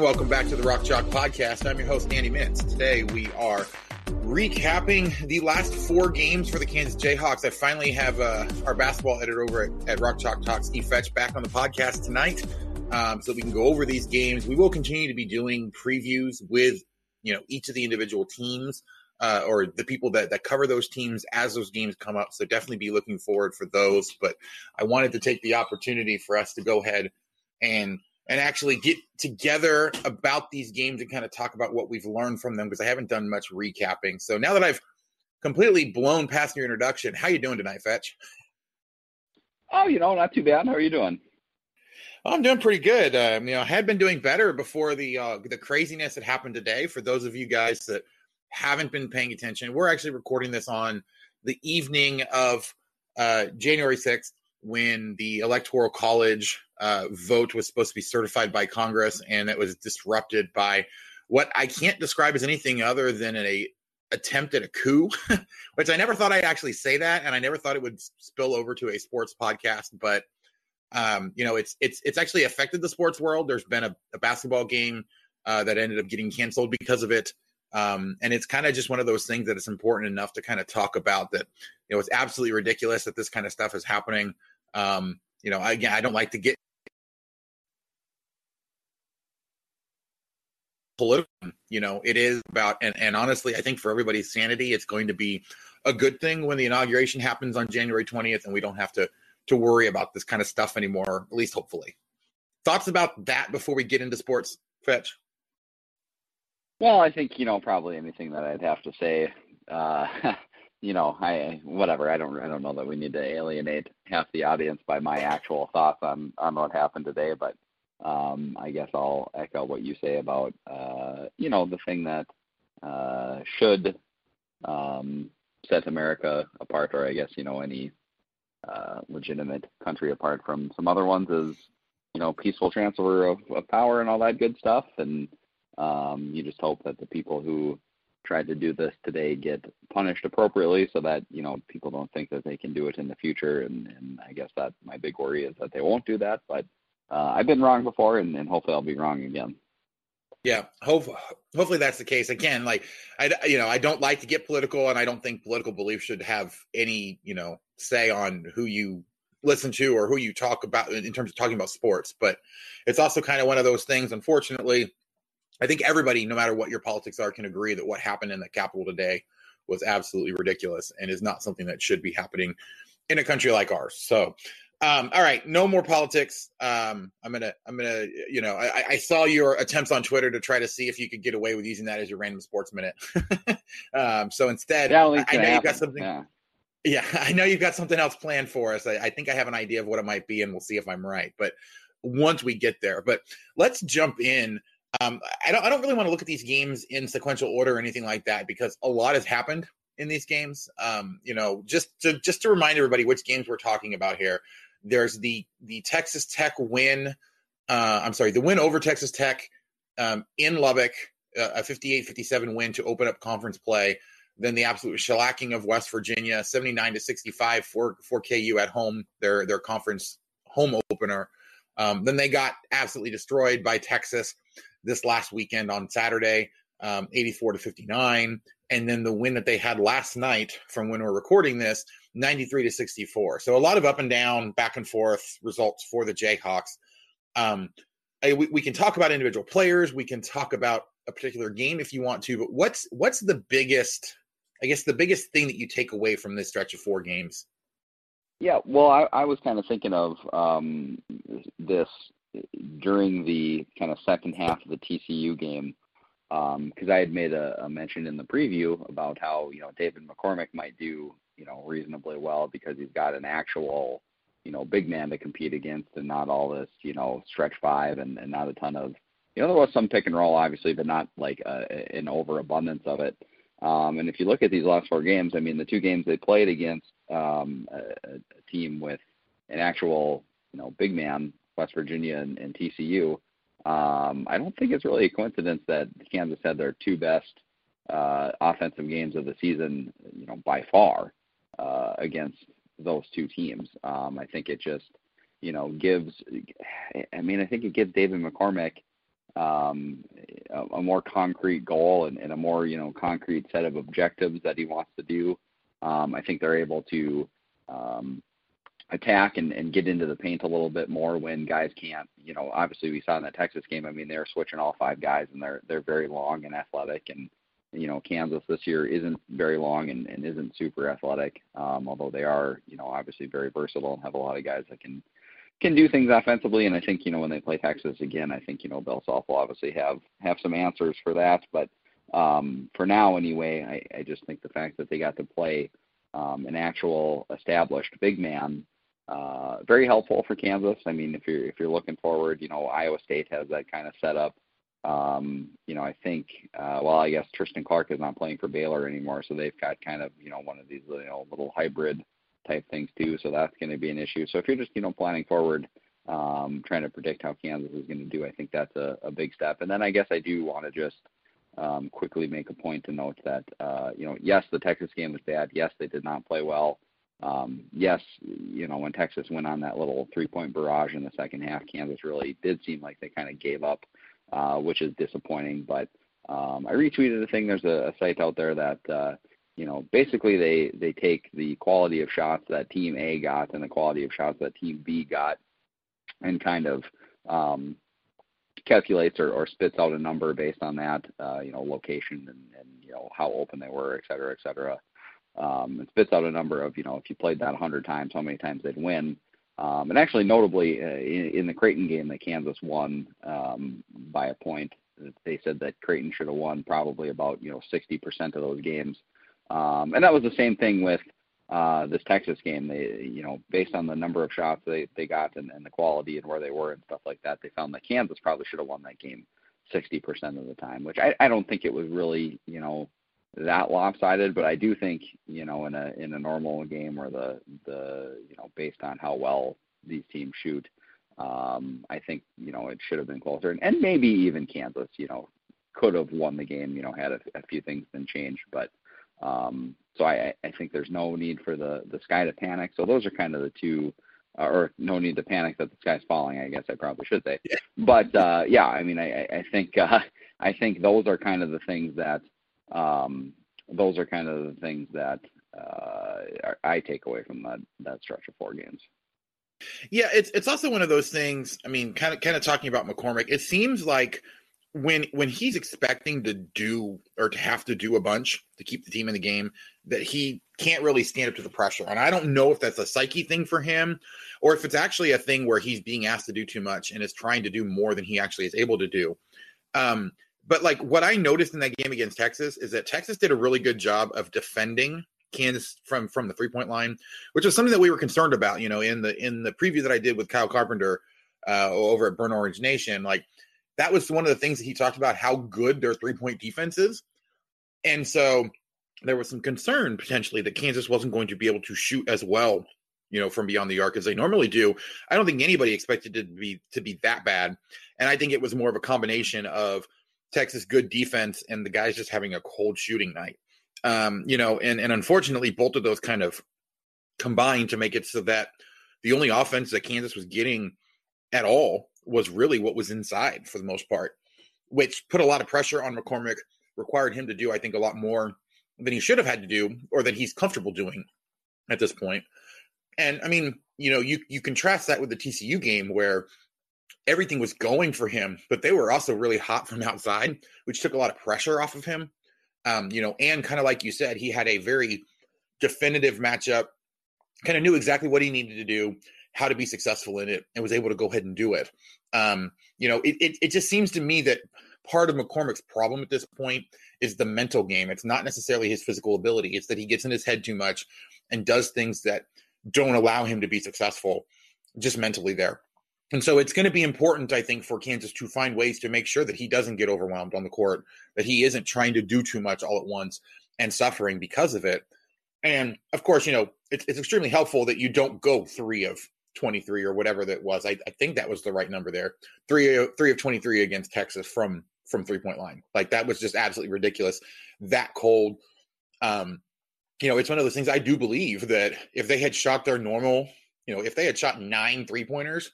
And welcome back to the Rock Chalk Podcast. I'm your host, Andy Mitts. Today we are recapping the last four games for the Kansas Jayhawks. I finally have uh, our basketball editor over at, at Rock Chalk Talks, Steve Fetch, back on the podcast tonight um, so we can go over these games. We will continue to be doing previews with you know each of the individual teams uh, or the people that, that cover those teams as those games come up. So definitely be looking forward for those. But I wanted to take the opportunity for us to go ahead and and actually get together about these games and kind of talk about what we've learned from them because I haven't done much recapping. So now that I've completely blown past your introduction, how you doing tonight, Fetch? Oh, you know, not too bad. How are you doing? Oh, I'm doing pretty good. Um, you know, I had been doing better before the uh, the craziness that happened today. For those of you guys that haven't been paying attention, we're actually recording this on the evening of uh, January 6th when the Electoral College uh, vote was supposed to be certified by Congress, and it was disrupted by what I can't describe as anything other than a attempt at a coup, which I never thought I'd actually say that, and I never thought it would spill over to a sports podcast. But um, you know, it's it's it's actually affected the sports world. There's been a, a basketball game uh, that ended up getting canceled because of it. Um, and it's kind of just one of those things that it's important enough to kind of talk about that, you know, it's absolutely ridiculous that this kind of stuff is happening. Um, you know, again, I don't like to get political. You know, it is about, and, and honestly, I think for everybody's sanity, it's going to be a good thing when the inauguration happens on January 20th and we don't have to to worry about this kind of stuff anymore, at least hopefully. Thoughts about that before we get into sports, Fetch? Well, I think, you know, probably anything that I'd have to say uh you know, I whatever. I don't I don't know that we need to alienate half the audience by my actual thoughts on on what happened today, but um, I guess I'll echo what you say about uh, you know the thing that uh, should um, set America apart, or I guess you know any uh, legitimate country apart from some other ones is you know peaceful transfer of, of power and all that good stuff, and um, you just hope that the people who tried to do this today get punished appropriately so that you know people don't think that they can do it in the future. And, and i guess that my big worry is that they won't do that. But uh, i've been wrong before and, and hopefully i'll be wrong again. Yeah. Hope, hopefully that's the case. Again like i you know i don't like to get political and i don't think political belief should have any you know say on who you listen to or who you talk about in terms of talking about sports. But it's also kind of one of those things unfortunately I think everybody, no matter what your politics are, can agree that what happened in the Capitol today was absolutely ridiculous and is not something that should be happening in a country like ours. So, um, all right, no more politics. Um, I'm gonna, I'm gonna, you know, I, I, saw your attempts on Twitter to try to see if you could get away with using that as your random sports minute. um, so instead, I, I know you've got something. Yeah. yeah. I know you've got something else planned for us. I, I think I have an idea of what it might be, and we'll see if I'm right. But once we get there. But let's jump in. Um, I don't I don't really want to look at these games in sequential order or anything like that because a lot has happened in these games. Um, you know, just to just to remind everybody which games we're talking about here. There's the the Texas Tech win. Uh, I'm sorry, the win over Texas Tech um, in Lubbock, uh, a 58-57 win to open up conference play. Then the absolute shellacking of West Virginia, 79 to 65 for for KU at home, their their conference home opener. Um, then they got absolutely destroyed by Texas this last weekend on Saturday, um, 84 to 59. And then the win that they had last night from when we're recording this, 93 to 64. So a lot of up and down, back and forth results for the Jayhawks. Um, I, we, we can talk about individual players. We can talk about a particular game if you want to. But what's what's the biggest, I guess, the biggest thing that you take away from this stretch of four games? Yeah, well, I, I was kind of thinking of um, this during the kind of second half of the TCU game because um, I had made a, a mention in the preview about how you know David McCormack might do you know reasonably well because he's got an actual you know big man to compete against and not all this you know stretch five and, and not a ton of you know there was some pick and roll obviously but not like a, an overabundance of it. Um, and if you look at these last four games, I mean the two games they played against um, a, a team with an actual you know big man West Virginia and, and TCU. Um, I don't think it's really a coincidence that Kansas had their two best uh, offensive games of the season, you know, by far uh, against those two teams. Um, I think it just, you know, gives. I mean, I think it gives David McCormack um, a, a more concrete goal and, and, a more, you know, concrete set of objectives that he wants to do. Um, I think they're able to, um, attack and, and get into the paint a little bit more when guys can't. You know, obviously we saw in that Texas game. I mean, they're switching all five guys, and they're they're very long and athletic. And you know, Kansas this year isn't very long and, and isn't super athletic. Um, although they are, you know, obviously very versatile and have a lot of guys that can can do things offensively. And I think you know when they play Texas again, I think you know Bill Self will obviously have have some answers for that. But um, for now, anyway, I, I just think the fact that they got to play um, an actual established big man uh, very helpful for Kansas. I mean, if you're if you're looking forward, you know Iowa State has that kind of setup. Um, you know, I think uh, well, I guess Tristan Clark is not playing for Baylor anymore, so they've got kind of you know one of these you know little hybrid type things too. So that's going to be an issue. So if you're just you know planning forward, um, trying to predict how Kansas is going to do, I think that's a, a big step. And then I guess I do want to just um, quickly make a point to note that uh, you know yes, the Texas game was bad. Yes, they did not play well. Um, yes, you know, when Texas went on that little three point barrage in the second half, Kansas really did seem like they kind of gave up, uh, which is disappointing. But um, I retweeted a thing. There's a, a site out there that, uh, you know, basically they, they take the quality of shots that team A got and the quality of shots that team B got and kind of um, calculates or, or spits out a number based on that, uh, you know, location and, and, you know, how open they were, et cetera, et cetera um, it spits out a number of you know if you played that 100 times, how many times they'd win. Um, and actually, notably, uh, in, in the Creighton game that Kansas won um, by a point, they said that Creighton should have won probably about you know 60% of those games. Um, and that was the same thing with uh, this Texas game. They, you know, based on the number of shots they they got and, and the quality and where they were and stuff like that, they found that Kansas probably should have won that game 60% of the time. Which I, I don't think it was really, you know, that lopsided, but I do think you know in a in a normal game where the the you know based on how well these teams shoot, um, I think you know it should have been closer, and, and maybe even Kansas you know could have won the game. You know had a, a few things been changed, but um, so I I think there's no need for the the sky to panic. So those are kind of the two. Uh, or no need to panic that the sky's falling. I guess I probably should say, yeah. but uh, yeah, I mean, I, I think uh, I think those are kind of the things that um, those are kind of the things that uh, I take away from that that stretch of four games. Yeah, it's it's also one of those things. I mean, kind of kind of talking about McCormack, It seems like when when he's expecting to do or to have to do a bunch to keep the team in the game, that he can't really stand up to the pressure. And I don't know if that's a psyche thing for him, or if it's actually a thing where he's being asked to do too much and is trying to do more than he actually is able to do. Um, but like what I noticed in that game against Texas is that Texas did a really good job of defending Kansas from from the three point line, which was something that we were concerned about. You know, in the in the preview that I did with Kyle Carpenter, uh, over at Burn Orange Nation. Like that was one of the things that he talked about how good their three point defense is. And so there was some concern potentially that Kansas wasn't going to be able to shoot as well, you know, from beyond the arc as they normally do. I don't think anybody expected it to be to be that bad. And I think it was more of a combination of Texas good defense and the guys just having a cold shooting night. Um, you know, and and unfortunately both of those kind of combined to make it so that the only offense that Kansas was getting at all was really what was inside for the most part, which put a lot of pressure on McCormack, required him to do, I think, a lot more than he should have had to do or than he's comfortable doing at this point. And I mean, you know, you you contrast that with the TCU game where everything was going for him, but they were also really hot from outside, which took a lot of pressure off of him. Um, you know, and kind of like you said, he had a very definitive matchup, kind of knew exactly what he needed to do, how to be successful in it, and was able to go ahead and do it. Um, you know, it, it, it just seems to me that part of McCormack's problem at this point is the mental game. It's not necessarily his physical ability, it's that he gets in his head too much and does things that don't allow him to be successful just mentally there. And so it's going to be important, I think, for Kansas to find ways to make sure that he doesn't get overwhelmed on the court, that he isn't trying to do too much all at once and suffering because of it. And of course, you know, it's, it's extremely helpful that you don't go three of 23 or whatever that was. I, I think that was the right number there. Three, three of 23 against Texas from from three point line. Like that was just absolutely ridiculous. That cold. Um, you know, it's one of those things I do believe that if they had shot their normal, you know, if they had shot nine three pointers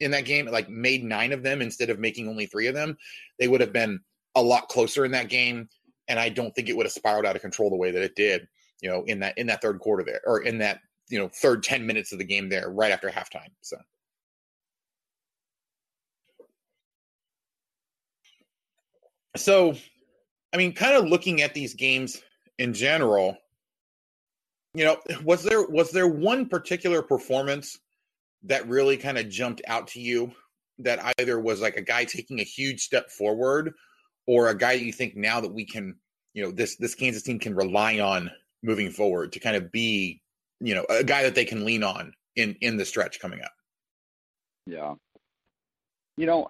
in that game, like made nine of them instead of making only three of them, they would have been a lot closer in that game. And I don't think it would have spiraled out of control the way that it did, you know, in that in that third quarter there or in that, you know, third 10 minutes of the game there right after halftime. So so I mean, kind of looking at these games in general, you know, was there was there one particular performance that really kind of jumped out to you that either was like a guy taking a huge step forward or a guy that you think now that we can, you know, this this Kansas team can rely on moving forward to kind of be, you know, a guy that they can lean on in in the stretch coming up. Yeah. You know,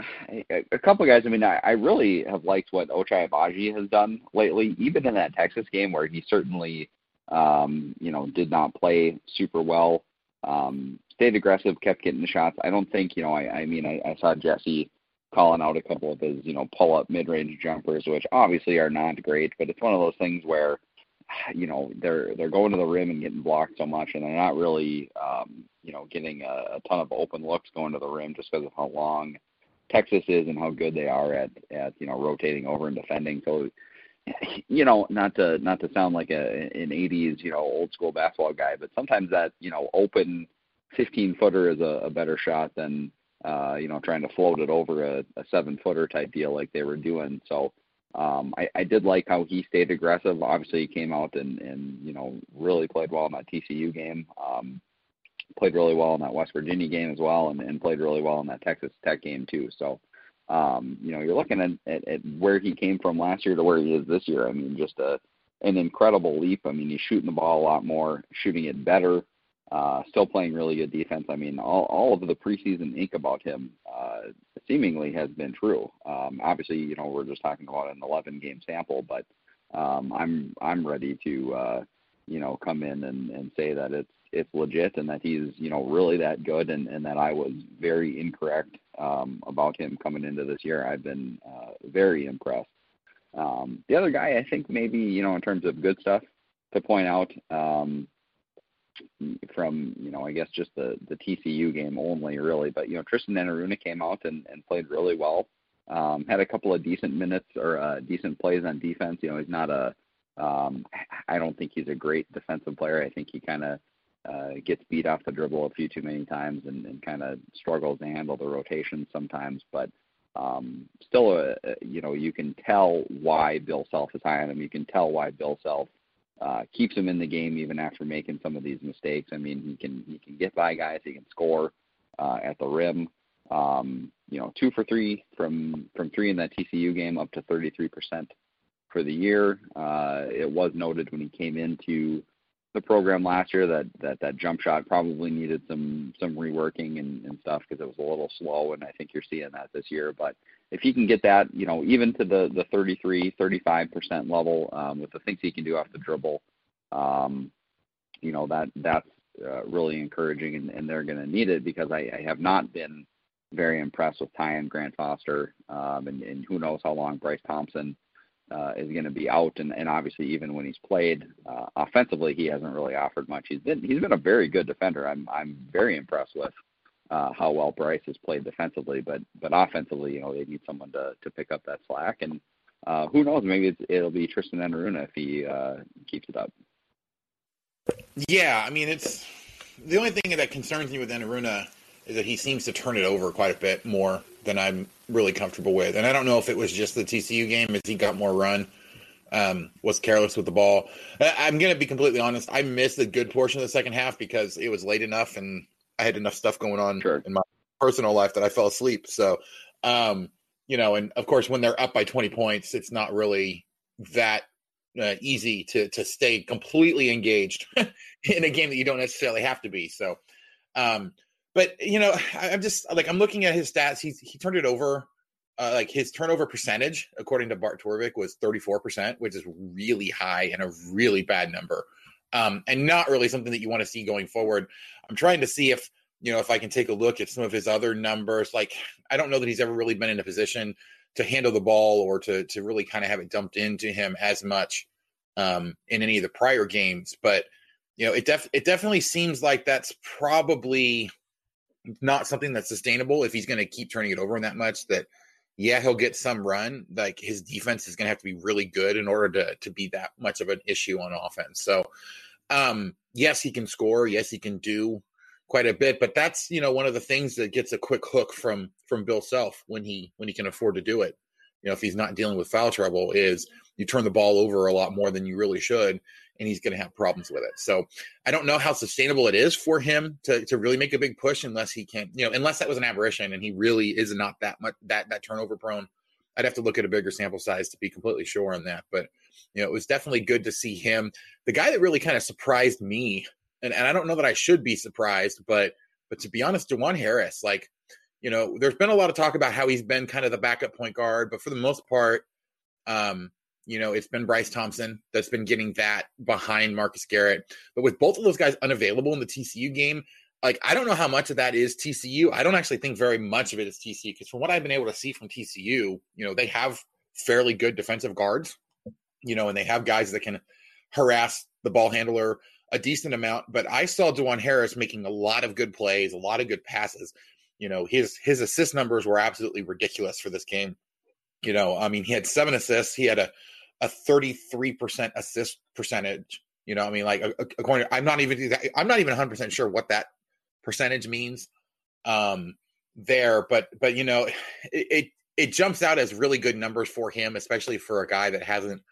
a, couple of guys. I mean, I, I really have liked what Ochai Agbaji has done lately, even in that Texas game where he certainly, um, you know, did not play super well. Um, stayed aggressive, kept getting the shots. I don't think, you know, I, I mean, I, I saw Jesse calling out a couple of his, you know, pull up mid range jumpers, which obviously are not great, but it's one of those things where, you know, they're they're going to the rim and getting blocked so much, and they're not really, um, you know, getting a, a ton of open looks going to the rim just because of how long Texas is and how good they are at at you know rotating over and defending. So you know, not to not to sound like a an '80s you know old school basketball guy, but sometimes that you know open 15 footer is a, a better shot than uh, you know trying to float it over a, a seven footer type deal like they were doing. So um, I, I did like how he stayed aggressive. Obviously, he came out and and you know really played well in that TCU game. Um, played really well in that West Virginia game as well, and, and played really well in that Texas Tech game too. So, um, you know, you're looking at, at, at where he came from last year to where he is this year. I mean, just a an incredible leap. I mean, he's shooting the ball a lot more, shooting it better, uh, still playing really good defense. I mean, all all of the preseason ink about him uh, seemingly has been true. Um, obviously, you know, we're just talking about an 11 game sample, but um, I'm I'm ready to uh, you know come in and, and say that it's it's legit and that he's you know really that good and, and that I was very incorrect um, about him coming into this year. I've been uh, very impressed. Um, the other guy, I think maybe you know in terms of good stuff to point out um, from you know I guess just the the TCU game only really, but you know Tristan Enaruna came out and, and played really well. Um, had a couple of decent minutes or uh, decent plays on defense. You know he's not a um, I don't think he's a great defensive player. I think he kind of uh, gets beat off the dribble a few too many times and, and kind of struggles to handle the rotation sometimes. But um, still, a, uh, uh, you know, you can tell why Bill Self is high on him. You can tell why Bill Self uh, keeps him in the game even after making some of these mistakes. I mean, he can he can get by guys. He can score uh, at the rim. Um, you know, two for three from from three in that TCU game, up to 33% for the year. Uh, it was noted when he came into the program last year that that that jump shot probably needed some some reworking and, and stuff because it was a little slow, and I think you're seeing that this year. But if he can get that, you know, even to the the 33, 35 percent level um, with the things he can do off the dribble, um, you know that that's uh, really encouraging, and, and they're going to need it because I, I have not been very impressed with Tyon Grant-Foster, um, and, and who knows how long Bryce Thompson uh, is going to be out, and, and obviously even when he's played uh, offensively, he hasn't really offered much. He's been he's been a very good defender. I'm I'm very impressed with uh, how well Bryce has played defensively, but but offensively, you know, they need someone to to pick up that slack, and uh, who knows, maybe it'll be Tristan Enaruna if he uh, keeps it up. Yeah, I mean, it's the only thing that concerns me with Enaruna is that he seems to turn it over quite a bit more than I'm really comfortable with. And I don't know if it was just the TCU game as he got more run, um, was careless with the ball. I'm going to be completely honest. I missed a good portion of the second half because it was late enough and I had enough stuff going on sure. in my personal life that I fell asleep. So, um, you know, and of course, when they're up by 20 points, it's not really that uh, easy to to stay completely engaged in a game that you don't necessarily have to be. So, um, but you know, I, am just like I'm looking at his stats. He's he turned it over. Uh, like his turnover percentage, according to Bart Torvik, was 34%, which is really high and a really bad number, um, and not really something that you want to see going forward. I'm trying to see if you know if I can take a look at some of his other numbers. Like I don't know that he's ever really been in a position to handle the ball or to to really kind of have it dumped into him as much um, in any of the prior games, but you know it def it definitely seems like that's probably not something that's sustainable if he's going to keep turning it over in that much. That yeah, he'll get some run. Like his defense is going to have to be really good in order to to be that much of an issue on offense. So, um, yes, he can score. Yes, he can do quite a bit. But that's you know one of the things that gets a quick hook from from Bill Self when he when he can afford to do it. You know, if he's not dealing with foul trouble, is you turn the ball over a lot more than you really should, and he's going to have problems with it. So I don't know how sustainable it is for him to, to really make a big push unless he can, you know, unless that was an aberration and he really is not that much that that turnover prone. I'd have to look at a bigger sample size to be completely sure on that. But you know, it was definitely good to see him. The guy that really kind of surprised me, and, and I don't know that I should be surprised, but but to be honest, Dajuan Harris, like, you know, there's been a lot of talk about how he's been kind of the backup point guard, but for the most part, um, you know, it's been Bryce Thompson that's been getting that behind Marcus Garrett. But with both of those guys unavailable in the TCU game, like I don't know how much of that is TCU. I don't actually think very much of it is TCU because from what I've been able to see from TCU, you know, they have fairly good defensive guards, you know, and they have guys that can harass the ball handler a decent amount. But I saw Dajuan Harris making a lot of good plays, a lot of good passes. You know, his his assist numbers were absolutely ridiculous for this game. You know, I mean, he had seven assists. He had a a 33% assist percentage. You know, I mean, like according, I'm not even, I'm not even 100 percent sure what that percentage means um, there, but but you know, it, it it jumps out as really good numbers for him, especially for a guy that hasn't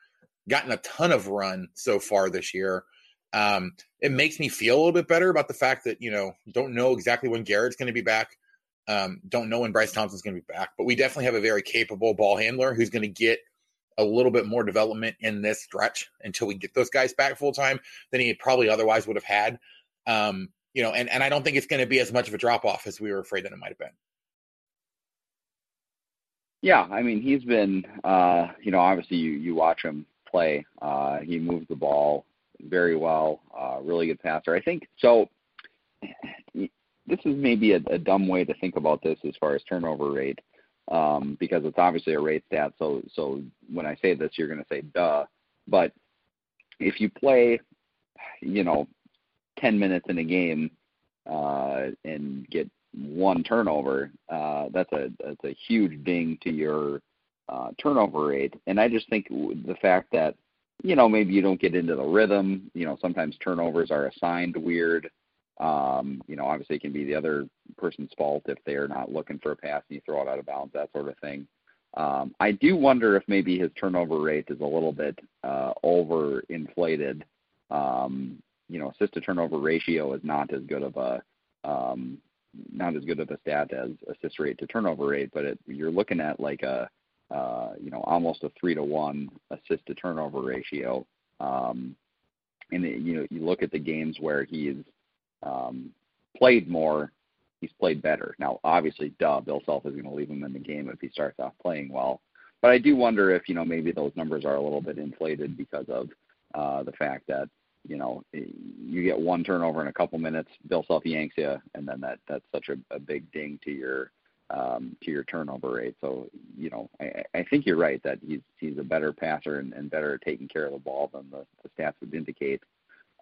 gotten a ton of run so far this year. Um, it makes me feel a little bit better about the fact that you know don't know exactly when Garrett's going to be back. Um, don't know when Bryce Thompson's going to be back, but we definitely have a very capable ball handler who's going to get a little bit more development in this stretch until we get those guys back full time than he probably otherwise would have had. Um, you know, and, and I don't think it's going to be as much of a drop off as we were afraid that it might have been. Yeah, I mean, he's been, uh, you know, obviously you, you watch him play. Uh, he moves the ball very well, uh, really good passer. I think so. This is maybe a, a dumb way to think about this as far as turnover rate um, because it's obviously a rate stat. So so when I say this, you're going to say duh. But if you play, you know, 10 minutes in a game uh, and get one turnover, uh, that's a that's a huge ding to your uh, turnover rate. And I just think the fact that you know maybe you don't get into the rhythm. You know, sometimes turnovers are assigned weird. Um, you know, obviously it can be the other person's fault if they're not looking for a pass and you throw it out of bounds, that sort of thing. Um, I do wonder if maybe his turnover rate is a little bit uh, overinflated. Um, you know, assist to turnover ratio is not as good of a um, not as good of a stat as assist rate to turnover rate, but it, you're looking at like a uh, you know almost a three to one assist to turnover ratio. Um, and it, you know you look at the games where he's um, played more, he's played better. Now, obviously, duh, Bill Self is going to leave him in the game if he starts off playing well. But I do wonder if you know maybe those numbers are a little bit inflated because of uh, the fact that you know you get one turnover in a couple minutes, Bill Self yanks you, and then that that's such a, a big ding to your um, to your turnover rate. So you know I, I think you're right that he's he's a better passer and, and better at taking care of the ball than the, the stats would indicate.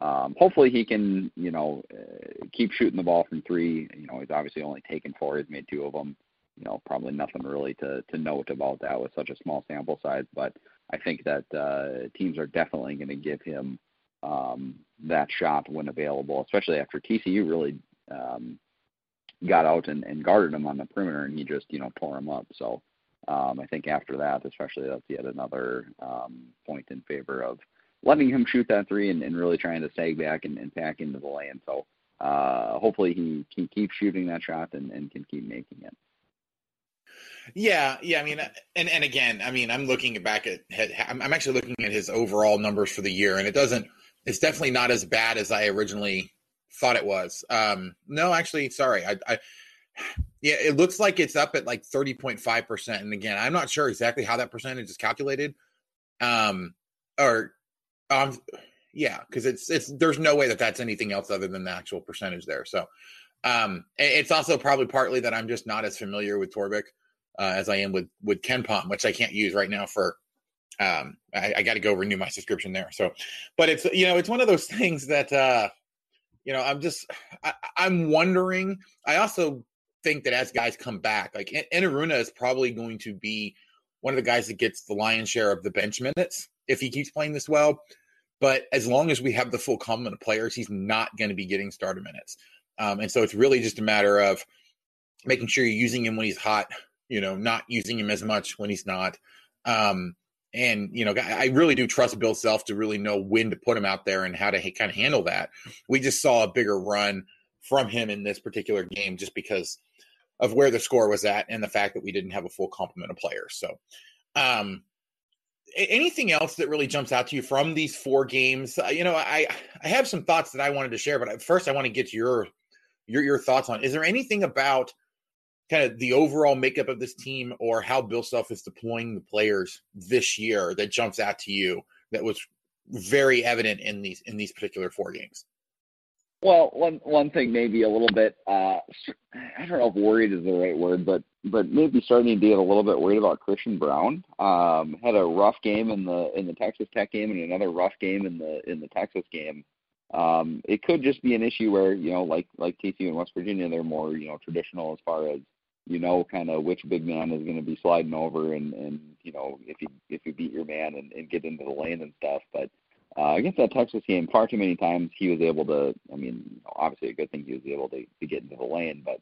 Um, hopefully he can, you know, uh, keep shooting the ball from three. You know, he's obviously only taken four. He's made two of them. You know, probably nothing really to to note about that with such a small sample size. But I think that uh, teams are definitely going to give him um, that shot when available, especially after TCU really um, got out and, and guarded him on the perimeter, and he just you know tore him up. So um, I think after that, especially that's yet another um, point in favor of letting him shoot that three and, and really trying to sag back and, and pack into the lane. So uh, hopefully he can keep shooting that shot and, and can keep making it. Yeah, yeah. I mean, and and again, I mean, I'm looking back at. I'm, actually looking at his overall numbers for the year, and it doesn't. It's definitely not as bad as I originally thought it was. Um, no, actually, sorry. I, I yeah, it looks like it's up at like 30.5 percent. And again, I'm not sure exactly how that percentage is calculated. Um, or um, yeah, because it's it's there's no way that that's anything else other than the actual percentage there. So, um, it's also probably partly that I'm just not as familiar with Torvik uh, as I am with with KenPom, which I can't use right now for. Um, I, I got to go renew my subscription there. So, but it's you know it's one of those things that uh, you know I'm just I, I'm wondering. I also think that as guys come back, like Enaruna is probably going to be one of the guys that gets the lion's share of the bench minutes if he keeps playing this well. But as long as we have the full complement of players, he's not going to be getting starter minutes. Um, and so it's really just a matter of making sure you're using him when he's hot, you know, not using him as much when he's not. Um, and you know, I really do trust Bill Self to really know when to put him out there and how to kind of handle that. We just saw a bigger run from him in this particular game just because of where the score was at and the fact that we didn't have a full complement of players. So, um, anything else that really jumps out to you from these four games? Uh, you know, I I have some thoughts that I wanted to share, but first I want to get your your your thoughts on. Is there anything about kind of the overall makeup of this team or how Bill Self is deploying the players this year that jumps out to you that was very evident in these in these particular four games? Well, one one thing maybe a little bit uh, I don't know if worried is the right word, but but maybe starting to get a little bit worried about Christian Braun. Um, had a rough game in the in the Texas Tech game and another rough game in the in the Texas game. Um, it could just be an issue where you know, like like TCU and West Virginia, they're more you know traditional as far as you know kind of which big man is going to be sliding over and and you know if you if you beat your man and, and get into the lane and stuff, but uh, against that Texas game, far too many times he was able to. I mean, obviously a good thing he was able to, to get into the lane, but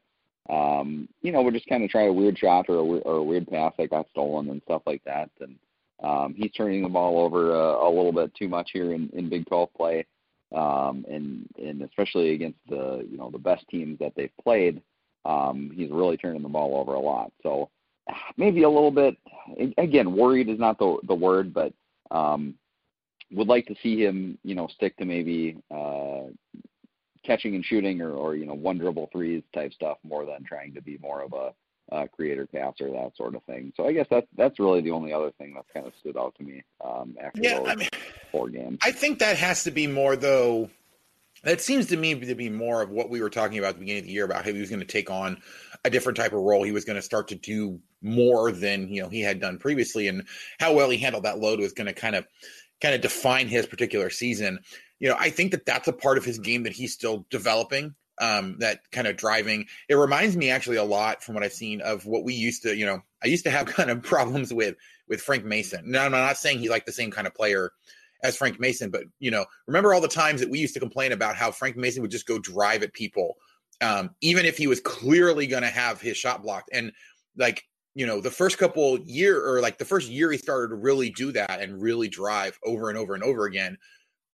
um, you know, we're just kind of trying a weird shot or a, or a weird pass that got stolen and stuff like that. And um, he's turning the ball over uh, a little bit too much here in, in Big 12 play, um, and and especially against the you know the best teams that they've played. Um, he's really turning the ball over a lot. So maybe a little bit. Again, worried is not the the word, but um, would like to see him, you know, stick to maybe uh, catching and shooting or, or you know one dribble threes type stuff more than trying to be more of a uh, creator passer that sort of thing. So I guess that's that's really the only other thing that's kind of stood out to me um, after yeah, those I mean, four games. I think that has to be more though. That seems to me to be more of what we were talking about at the beginning of the year about how he was going to take on a different type of role. He was going to start to do more than you know he had done previously, and how well he handled that load was going to kind of kind of define his particular season. You know, I think that that's a part of his game that he's still developing. Um, that kind of driving. It reminds me actually a lot from what I've seen of what we used to. You know, I used to have kind of problems with with Frank Mason. Now I'm not saying he's like the same kind of player as Frank Mason, but you know, remember all the times that we used to complain about how Frank Mason would just go drive at people, um, even if he was clearly going to have his shot blocked. And like you know the first couple year or like the first year he started to really do that and really drive over and over and over again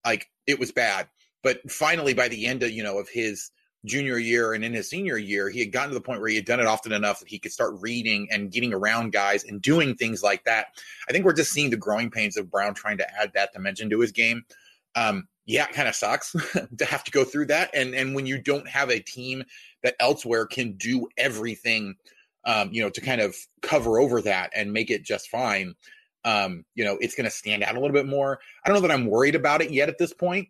like it was bad. But finally by the end of you know of his junior year and in his senior year he had gotten to the point where he had done it often enough that he could start reading and getting around guys and doing things like that. I think we're just seeing the growing pains of Braun trying to add that dimension to his game. Um, yeah, it kind of sucks to have to go through that. And and when you don't have a team that elsewhere can do everything, um, you know, to kind of cover over that and make it just fine, um, you know, it's going to stand out a little bit more. I don't know that I'm worried about it yet at this point.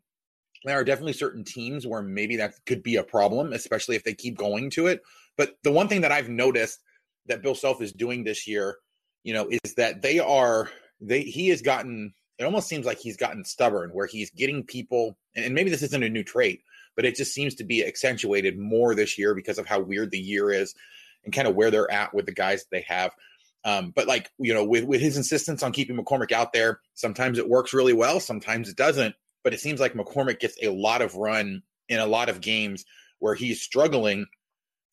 There are definitely certain teams where maybe that could be a problem, especially if they keep going to it. But the one thing that I've noticed that Bill Self is doing this year, you know, is that they are they he has gotten it almost seems like he's gotten stubborn where he's getting people and maybe this isn't a new trait, but it just seems to be accentuated more this year because of how weird the year is and kind of where they're at with the guys that they have. Um, but like you know, with with his insistence on keeping McCormack out there, sometimes it works really well, sometimes it doesn't. But it seems like McCormack gets a lot of run in a lot of games where he's struggling,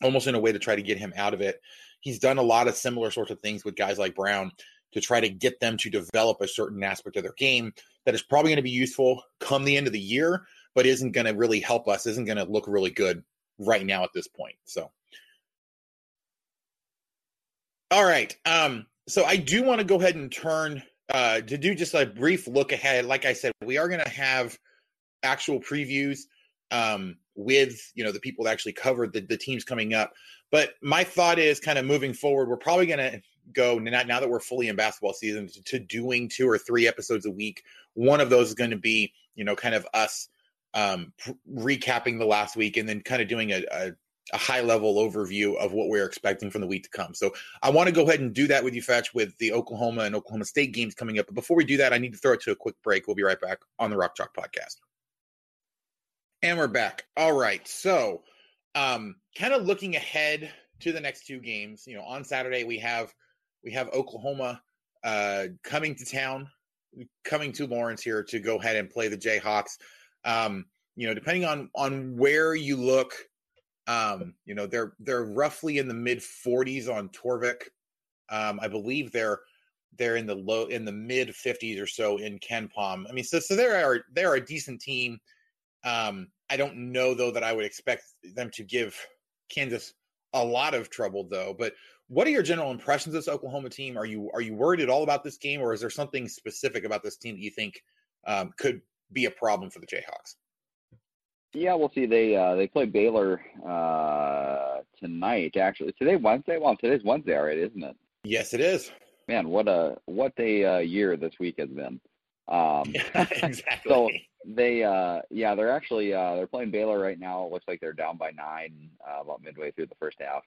almost in a way to try to get him out of it. He's done a lot of similar sorts of things with guys like Braun to try to get them to develop a certain aspect of their game that is probably going to be useful come the end of the year, but isn't going to really help us, isn't going to look really good right now at this point. So, all right. Um, so I do want to go ahead and turn uh, to do just a brief look ahead. Like I said, we are going to have actual previews um, with you know the people that actually covered the, the teams coming up. But my thought is kind of moving forward, we're probably going to go now, now that we're fully in basketball season to, to, doing two or three episodes a week. One of those is going to be, you know, kind of us um, recapping the last week and then kind of doing a, a, a, high level overview of what we're expecting from the week to come. So I want to go ahead and do that with you, Fetch, with the Oklahoma and Oklahoma State games coming up. But before we do that, I need to throw it to a quick break. We'll be right back on the Rock Chalk podcast. And we're back. All right. So, um, kind of looking ahead to the next two games, you know, on Saturday we have we have Oklahoma uh, coming to town, coming to Lawrence here to go ahead and play the Jayhawks. Um, you know, depending on on where you look, um, you know, they're they're roughly in the mid 40s on Torvik. Um, I believe they're they're in the low in the mid 50s or so in KenPom. I mean, so so they are they're a decent team. Um, I don't know though that I would expect them to give Kansas a lot of trouble though. But what are your general impressions of this Oklahoma team? Are you are you worried at all about this game, or is there something specific about this team that you think um, could be a problem for the Jayhawks? Yeah, we'll see. They uh, they play Baylor uh, tonight. Actually, today Wednesday. Well, today's Wednesday already, isn't it? Yes, it is. Man, what a what a uh, year this week has been. Um, exactly. So they, uh, yeah, they're actually uh, they're playing Baylor right now. It looks like they're down by nine uh, about midway through the first half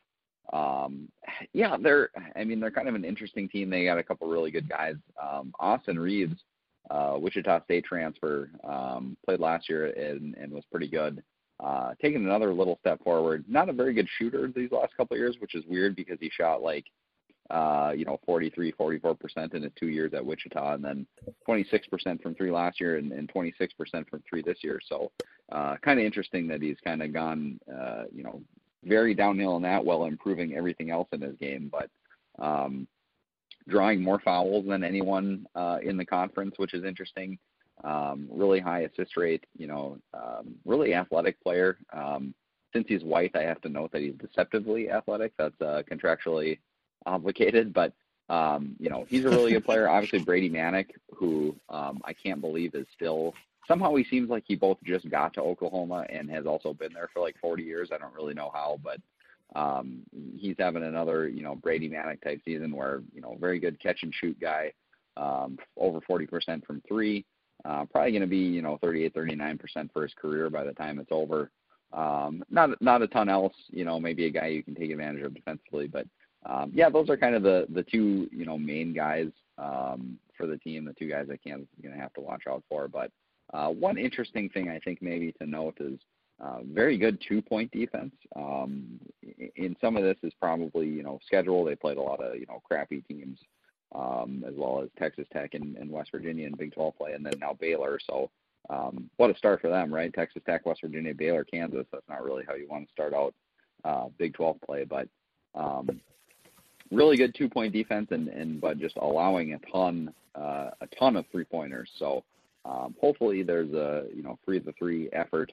um, yeah, they're. I mean, they're kind of an interesting team. They got a couple really good guys. Um, Austin Reaves, uh, Wichita State transfer, um, played last year and, and was pretty good. Uh, taking another little step forward. Not a very good shooter these last couple of years, which is weird because he shot like, uh, you know, 43, 44 percent in his two years at Wichita, and then 26 percent from three last year and, and 26 percent from three this year. So, uh, kind of interesting that he's kind of gone, uh, you know, very downhill in that while improving everything else in his game. But um, drawing more fouls than anyone uh, in the conference, which is interesting. Um, really high assist rate, you know, um, really athletic player. Um, since he's white, I have to note that he's deceptively athletic. That's uh, contractually obligated, but um, you know, he's a really good player. Obviously, Brady Manek, who um, I can't believe is still somehow he seems like he both just got to Oklahoma and has also been there for like 40 years. I don't really know how, but um, he's having another, you know, Brady Manek type season where, you know, very good catch and shoot guy, um, over 40% from three. Uh, probably going to be, you know, 38, 39% for his career by the time it's over. Um, not not a ton else, you know, maybe a guy you can take advantage of defensively, but um, yeah, those are kind of the the two, you know, main guys um, for the team, the two guys that Kansas is going to have to watch out for. But uh, one interesting thing I think maybe to note is uh, very good two-point defense. Um, in some of this is probably you know schedule. They played a lot of you know crappy teams, um, as well as Texas Tech and, and West Virginia in Big 12 play, and then now Baylor. So um, what a start for them, right? Texas Tech, West Virginia, Baylor, Kansas. That's not really how you want to start out uh, Big 12 play, but um, really good two-point defense, and, and but just allowing a ton uh, a ton of three-pointers. So um, hopefully there's a you know free the three effort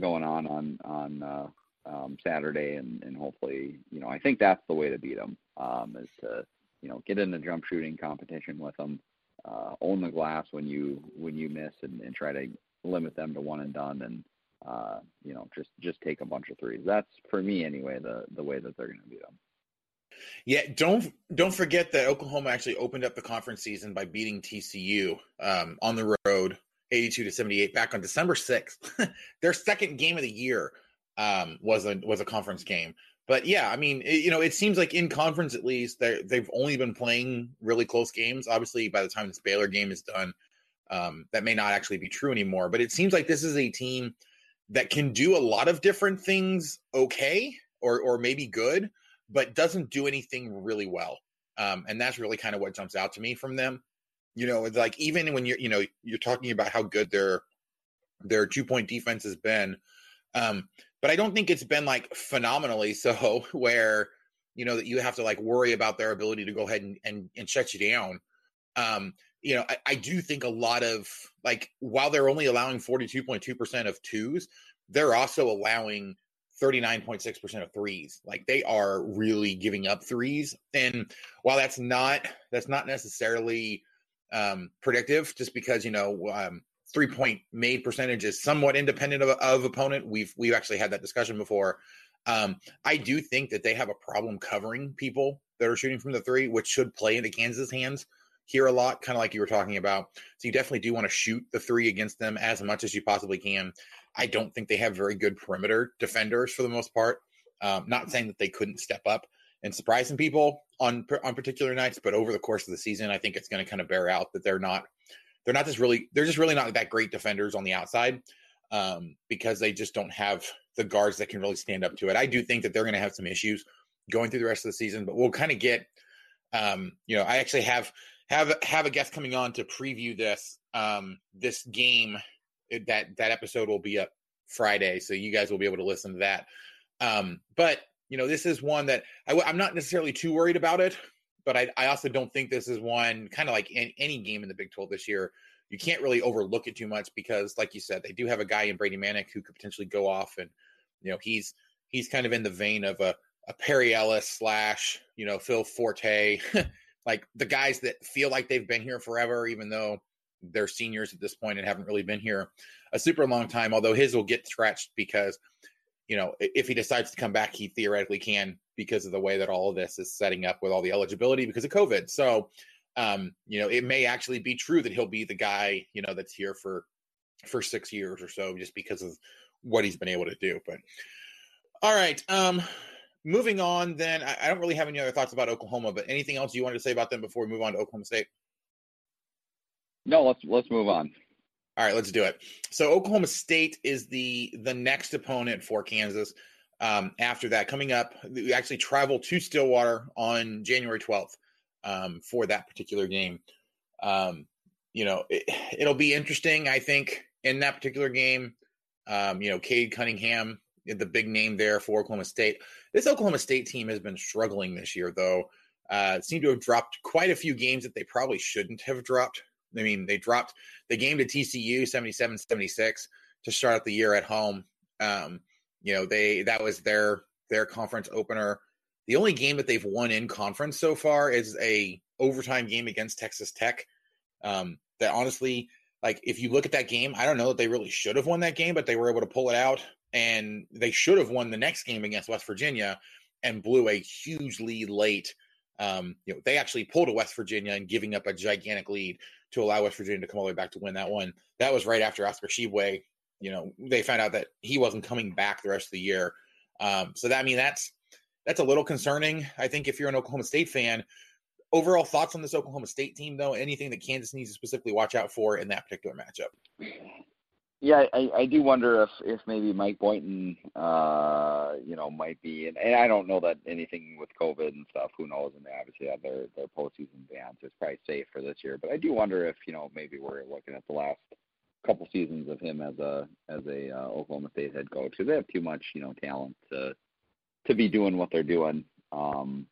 going on on on uh, um, Saturday, and, and hopefully you know I think that's the way to beat them um, is to you know get in the jump shooting competition with them, uh, own the glass when you when you miss, and, and try to limit them to one and done and uh, you know just just take a bunch of threes. That's for me anyway the the way that they're going to beat them. Yeah, don't don't forget that Oklahoma actually opened up the conference season by beating TCU um, on the road, eighty-two to seventy-eight, back on December sixth. Their second game of the year um, was a was a conference game. But yeah, I mean, it, you know, it seems like in conference at least they they've only been playing really close games. Obviously, by the time this Baylor game is done, um, that may not actually be true anymore. But it seems like this is a team that can do a lot of different things okay or or maybe good but doesn't do anything really well. Um, and that's really kind of what jumps out to me from them. You know, it's like even when you're, you know, you're talking about how good their their two point defense has been, um, but I don't think it's been like phenomenally so. Where you know that you have to like worry about their ability to go ahead and and, and shut you down. Um, you know, I, I do think a lot of like while they're only allowing forty two point two percent of twos, they're also allowing 39.6% of threes. Like they are really giving up threes. And while that's not that's not necessarily um predictive just because, you know, um three point made percentage is somewhat independent of, of opponent. We've we've actually had that discussion before. Um, I do think that they have a problem covering people that are shooting from the three, which should play into Kansas' hands here a lot, kind of like you were talking about. So you definitely do want to shoot the three against them as much as you possibly can. I don't think they have very good perimeter defenders for the most part. Um, not saying that they couldn't step up and surprise some people on on particular nights, but over the course of the season, I think it's going to kind of bear out that they're not they're not just really they're just really not that great defenders on the outside um, because they just don't have the guards that can really stand up to it. I do think that they're going to have some issues going through the rest of the season, but we'll kind of get um, you know I actually have have have a guest coming on to preview this um, this game that that episode will be up Friday, so you guys will be able to listen to that. Um, but you know, this is one that I, am not necessarily too worried about it, but I, I also don't think this is one kind of like any, any, game in the Big 12 this year. You can't really overlook it too much because, like you said, they do have a guy in Brady Manek who could potentially go off, and you know, he's he's kind of in the vein of a a Perry Ellis slash you know Phil Forte, like the guys that feel like they've been here forever, even though they're seniors at this point and haven't really been here a super long time. Although his will get stretched because, you know, if he decides to come back, he theoretically can because of the way that all of this is setting up with all the eligibility because of COVID. So, um, you know, it may actually be true that he'll be the guy, you know, that's here for for six years or so just because of what he's been able to do. But all right. Um moving on then I, I don't really have any other thoughts about Oklahoma, but anything else you wanted to say about them before we move on to Oklahoma State? No, let's let's move on. All right, let's do it. So Oklahoma State is the the next opponent for Kansas. Um, after that, coming up, we actually travel to Stillwater on January 12th um, for that particular game. Um, you know, it, will be interesting, I think, in that particular game. Um, you know, Cade Cunningham, the big name there for Oklahoma State. This Oklahoma State team has been struggling this year, though. Uh, seem to have dropped quite a few games that they probably shouldn't have dropped. I mean, they dropped the game to TCU 77 76 to start out the year at home. Um, you know, they that was their their conference opener. The only game that they've won in conference so far is a overtime game against Texas Tech. Um, that honestly, like if you look at that game, I don't know that they really should have won that game, but they were able to pull it out, and they should have won the next game against West Virginia and blew a huge lead late. Um, you know, they actually pulled a West Virginia and giving up a gigantic lead to allow West Virginia to come all the way back to win that one. That was right after Oscar Tshiebwe. You know, they found out that he wasn't coming back the rest of the year. Um, so that I mean that's that's a little concerning. I think if you're an Oklahoma State fan, overall thoughts on this Oklahoma State team though, anything that Kansas needs to specifically watch out for in that particular matchup? Yeah, I, I do wonder if if maybe Mike Boynton, uh, you know, might be, and, and I don't know that anything with COVID and stuff. Who knows? And they obviously have their their postseason bans. It's probably safe for this year, but I do wonder if you know maybe we're looking at the last couple seasons of him as a as a uh, Oklahoma State head coach because they have too much you know talent to to be doing what they're doing. Um,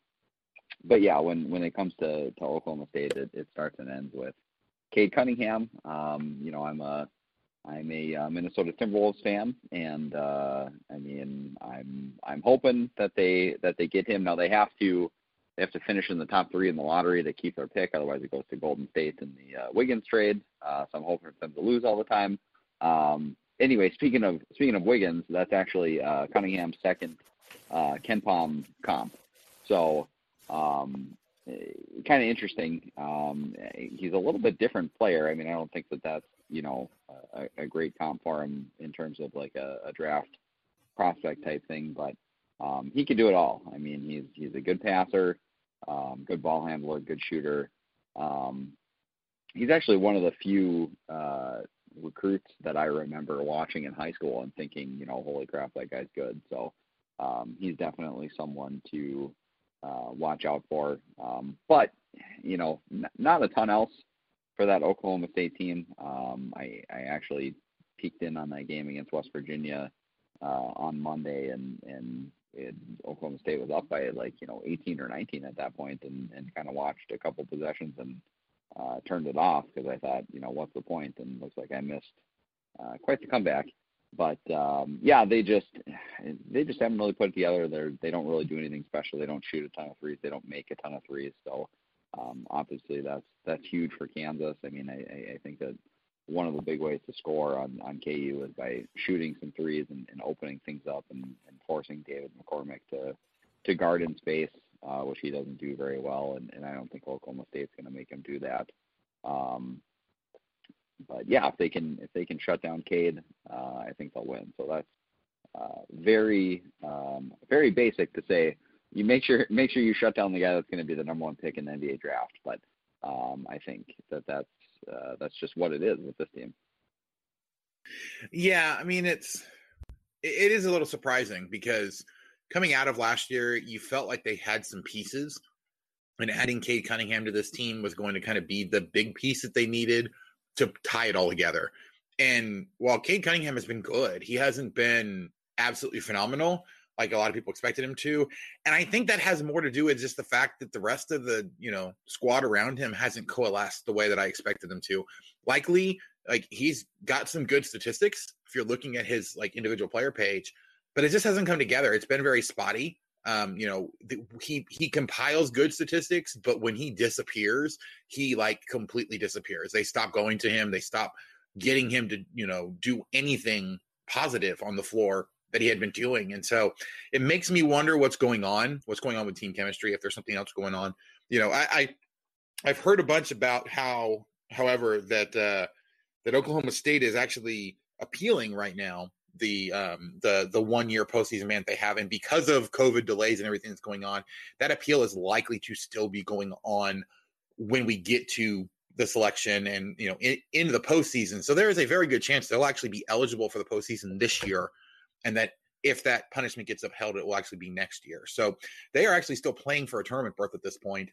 but yeah, when when it comes to to Oklahoma State, it, it starts and ends with Cade Cunningham. Um, you know, I'm a I'm a uh, Minnesota Timberwolves fan, and uh, I mean, I'm I'm hoping that they that they get him. Now they have to they have to finish in the top three in the lottery to keep their pick. Otherwise, it goes to Golden State in the uh, Wiggins trade. Uh, so I'm hoping for them to lose all the time. Um, anyway, speaking of speaking of Wiggins, that's actually uh, Cunningham's second uh, KenPom comp. So um, kind of interesting. Um, he's a little bit different player. I mean, I don't think that that's you know a, a great comp for him in terms of like a, a draft prospect type thing, but um, he can do it all. I mean, he's he's a good passer, um, good ball handler, good shooter. Um, he's actually one of the few uh, recruits that I remember watching in high school and thinking, you know, holy crap, that guy's good. So um, he's definitely someone to uh, watch out for. Um, but you know, n- not a ton else for that Oklahoma State team. Um, I, I actually peeked in on that game against West Virginia uh, on Monday, and and it, Oklahoma State was up by like you know 18 or 19 at that point, and and kind of watched a couple possessions and uh, turned it off because I thought you know what's the point? and looks like I missed uh, quite the comeback. But um, yeah, they just they just haven't really put it together. They're they don't really do anything special. They don't shoot a ton of threes. They don't make a ton of threes. So um, obviously that's that's huge for Kansas. I mean, I, I think that one of the big ways to score on, on KU is by shooting some threes and, and opening things up and, and forcing David McCormack to to guard in space, uh, which he doesn't do very well. And, and I don't think Oklahoma State's going to make him do that. Um, but yeah, if they can if they can shut down Cade, uh, I think they'll win. So that's uh, very um, very basic to say. You make sure make sure you shut down the guy that's going to be the number one pick in the NBA draft. But um, I think that that's uh, that's just what it is with this team. Yeah, I mean it's it is a little surprising because coming out of last year, you felt like they had some pieces, and adding Cade Cunningham to this team was going to kind of be the big piece that they needed to tie it all together. And while Cade Cunningham has been good, he hasn't been absolutely phenomenal like a lot of people expected him to. And I think that has more to do with just the fact that the rest of the, you know, squad around him hasn't coalesced the way that I expected them to. Likely, like he's got some good statistics if you're looking at his like individual player page, but it just hasn't come together. It's been very spotty. Um, you know, the, he he compiles good statistics, but when he disappears, he like completely disappears. They stop going to him. They stop getting him to you know do anything positive on the floor that he had been doing. And so it makes me wonder what's going on, what's going on with team chemistry, if there's something else going on. You know, I, I I've heard a bunch about how, however, that uh, that Oklahoma State is actually appealing right now the um, the the one year postseason ban they have, and because of COVID delays and everything that's going on, that appeal is likely to still be going on when we get to the selection and you know in, into the postseason. So there is a very good chance they'll actually be eligible for the postseason this year, and that if that punishment gets upheld, it will actually be next year. So they are actually still playing for a tournament berth at this point,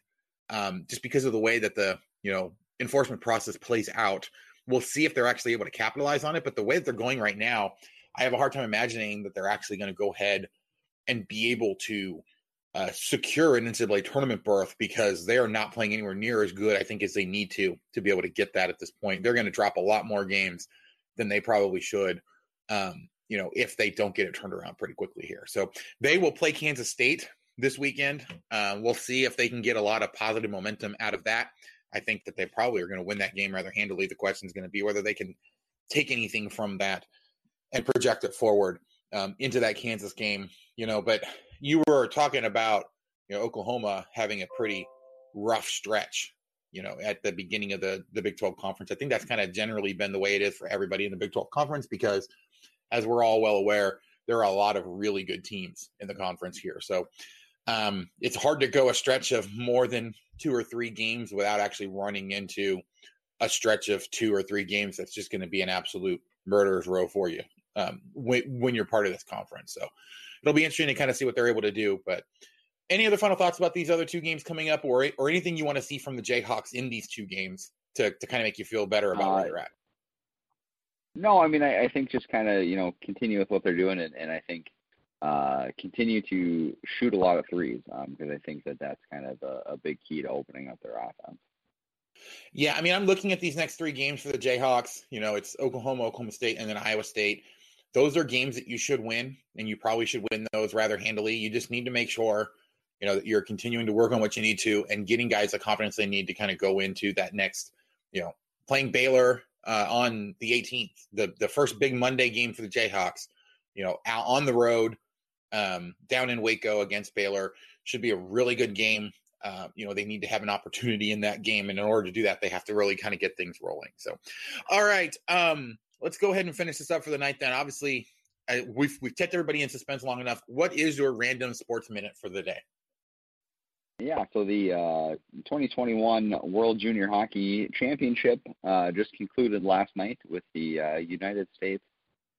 um, just because of the way that the you know enforcement process plays out. We'll see if they're actually able to capitalize on it. But the way that they're going right now, I have a hard time imagining that they're actually going to go ahead and be able to uh, secure an NCAA tournament berth because they are not playing anywhere near as good, I think, as they need to to be able to get that at this point. They're going to drop a lot more games than they probably should. Um, you know, if they don't get it turned around pretty quickly here. So they will play Kansas State this weekend. Uh, we'll see if they can get a lot of positive momentum out of that. I think that they probably are going to win that game rather handily. The question is going to be whether they can take anything from that and project it forward um, into that Kansas game. You know, but you were talking about you know Oklahoma having a pretty rough stretch. You know, at the beginning of the the Big 12 conference, I think that's kind of generally been the way it is for everybody in the Big 12 conference because as we're all well aware, there are a lot of really good teams in the conference here. So um, it's hard to go a stretch of more than two or three games without actually running into a stretch of two or three games that's just going to be an absolute murderer's row for you um, when, when you're part of this conference. So it'll be interesting to kind of see what they're able to do. But any other final thoughts about these other two games coming up, or or anything you want to see from the Jayhawks in these two games to to kind of make you feel better about uh, where you're at? No, I mean, I, I think just kind of, you know, continue with what they're doing, and, and I think uh, continue to shoot a lot of threes because um, I think that that's kind of a, a big key to opening up their offense. Yeah, I mean, I'm looking at these next three games for the Jayhawks. You know, it's Oklahoma, Oklahoma State, and then Iowa State. Those are games that you should win, and you probably should win those rather handily. You just need to make sure, you know, that you're continuing to work on what you need to and getting guys the confidence they need to kind of go into that next, you know, playing Baylor uh, on the 18th, the the first big Monday game for the Jayhawks. You know, out on the road, um, down in Waco against Baylor should be a really good game. Uh, you know, they need to have an opportunity in that game, and in order to do that, they have to really kind of get things rolling. So, all right, um, let's go ahead and finish this up for the night. Then, obviously, I, we've we've kept everybody in suspense long enough. What is your random sports minute for the day? Yeah, so the uh, 2021 World Junior Hockey Championship uh, just concluded last night with the uh, United States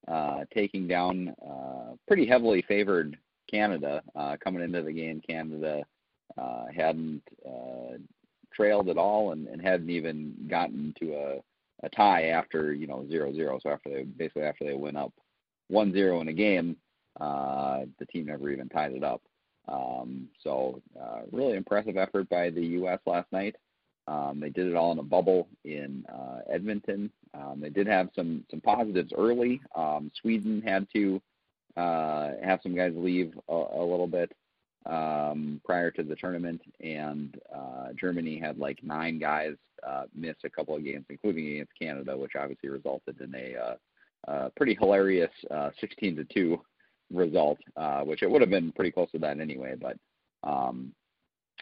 uh, taking down uh, pretty heavily favored Canada uh, coming into the game. Canada hadn't trailed at all and, and hadn't even gotten to a, a tie after you know zero zero. So after they basically after they went up one zero in a game, the team never even tied it up. Um, so uh, really impressive effort by the U.S. last night. Um, they did it all in a bubble in uh, Edmonton. Um, they did have some some positives early. Um, Sweden had to uh, have some guys leave a, a little bit um, prior to the tournament, and uh, Germany had like nine guys uh, miss a couple of games, including against Canada, which obviously resulted in a uh, uh, pretty hilarious uh, 16 to two result, uh, which it would have been pretty close to that anyway. But um,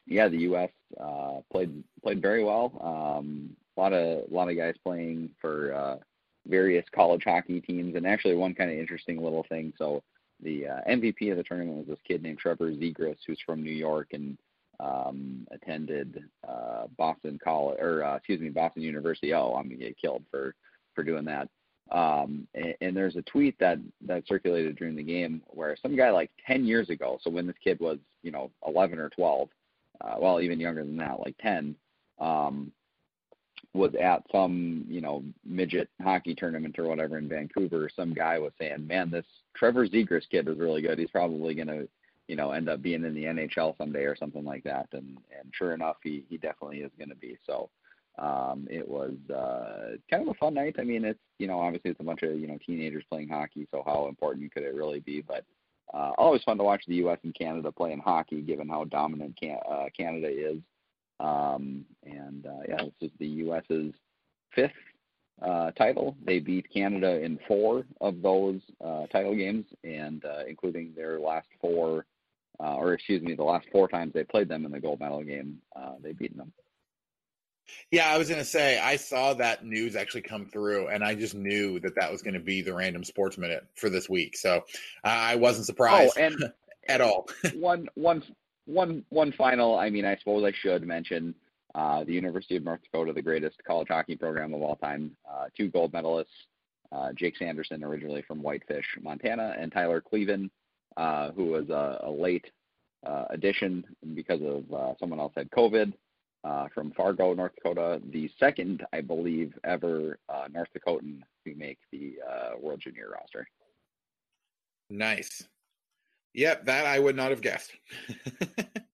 yeah, the U.S. Uh, played played very well. Um, a lot of a lot of guys playing for uh, various college hockey teams, and actually one kind of interesting little thing. So the uh, MVP of the tournament was this kid named Trevor Zegras, who's from New York and um, attended uh, Boston College, or uh, excuse me, Boston University. Oh, I'm gonna get killed for for doing that. Um, and, and, there's a tweet that that circulated during the game where some guy like 10 years ago, so when this kid was you know 11 or 12, uh, well even younger than that, like 10, um, was at some you know midget hockey tournament or whatever in Vancouver. Some guy was saying, "Man, this Trevor Zegras kid is really good. He's probably gonna." You know, end up being in the NHL someday or something like that, and and sure enough, he he definitely is going to be. So, um, it was uh, kind of a fun night. I mean, it's you know obviously it's a bunch of you know teenagers playing hockey, so how important could it really be? But uh, always fun to watch the U.S. and Canada playing hockey, given how dominant can- uh, Canada is. Um, and uh, yeah, this is the U.S.'s fifth uh, title. They beat Canada in four of those uh, title games, and uh, including their last four, uh, or excuse me, the last four times they played them in the gold medal game, uh, they beat them. Yeah, I was going to say I saw that news actually come through, and I just knew that that was going to be the random sports minute for this week. So uh, I wasn't surprised. Oh, and at all. one, one, one, one final. I mean, I suppose I should mention uh, the University of North Dakota, the greatest college hockey program of all time. Uh, two gold medalists: uh, Jake Sanderson, originally from Whitefish, Montana, and Tyler Kleven, uh, who was a, a late uh, addition because of someone else had COVID uh, from Fargo, North Dakota, the second, I believe, ever uh, North Dakotan to make the uh, World Junior roster. Nice. Yep, that I would not have guessed.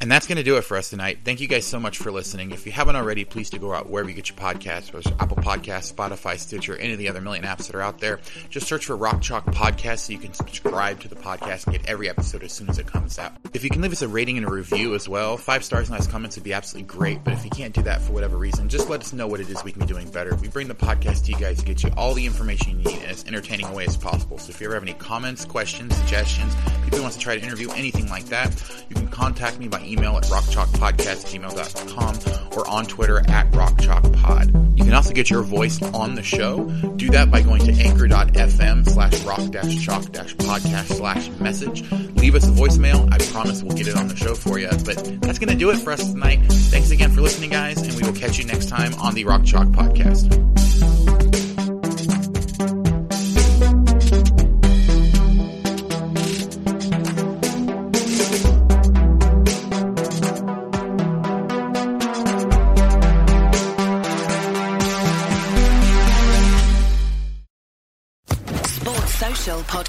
And that's going to do it for us tonight. Thank you guys so much for listening. If you haven't already, please do go out wherever you get your podcasts, whether it's Apple Podcasts, Spotify, Stitcher, any of the other million apps that are out there. Just search for Rock Chalk Podcast so you can subscribe to the podcast and get every episode as soon as it comes out. If you can leave us a rating and a review as well, five stars and nice comments would be absolutely great. But if you can't do that for whatever reason, just let us know what it is we can be doing better. We bring the podcast to you guys to get you all the information you need in as entertaining a way as possible. So if you ever have any comments, questions, suggestions, people you want to try to interview, anything like that, you can contact me by email at rockchalkpodcast@gmail.com or on Twitter at rockchalkpod. You can also get your voice on the show. Do that by going to anchor.fm slash rock-chalk-podcast slash message. Leave us a voicemail. I promise we'll get it on the show for you. But that's going to do it for us tonight. Thanks again for listening, guys, and we will catch you next time on the Rock Chalk Podcast.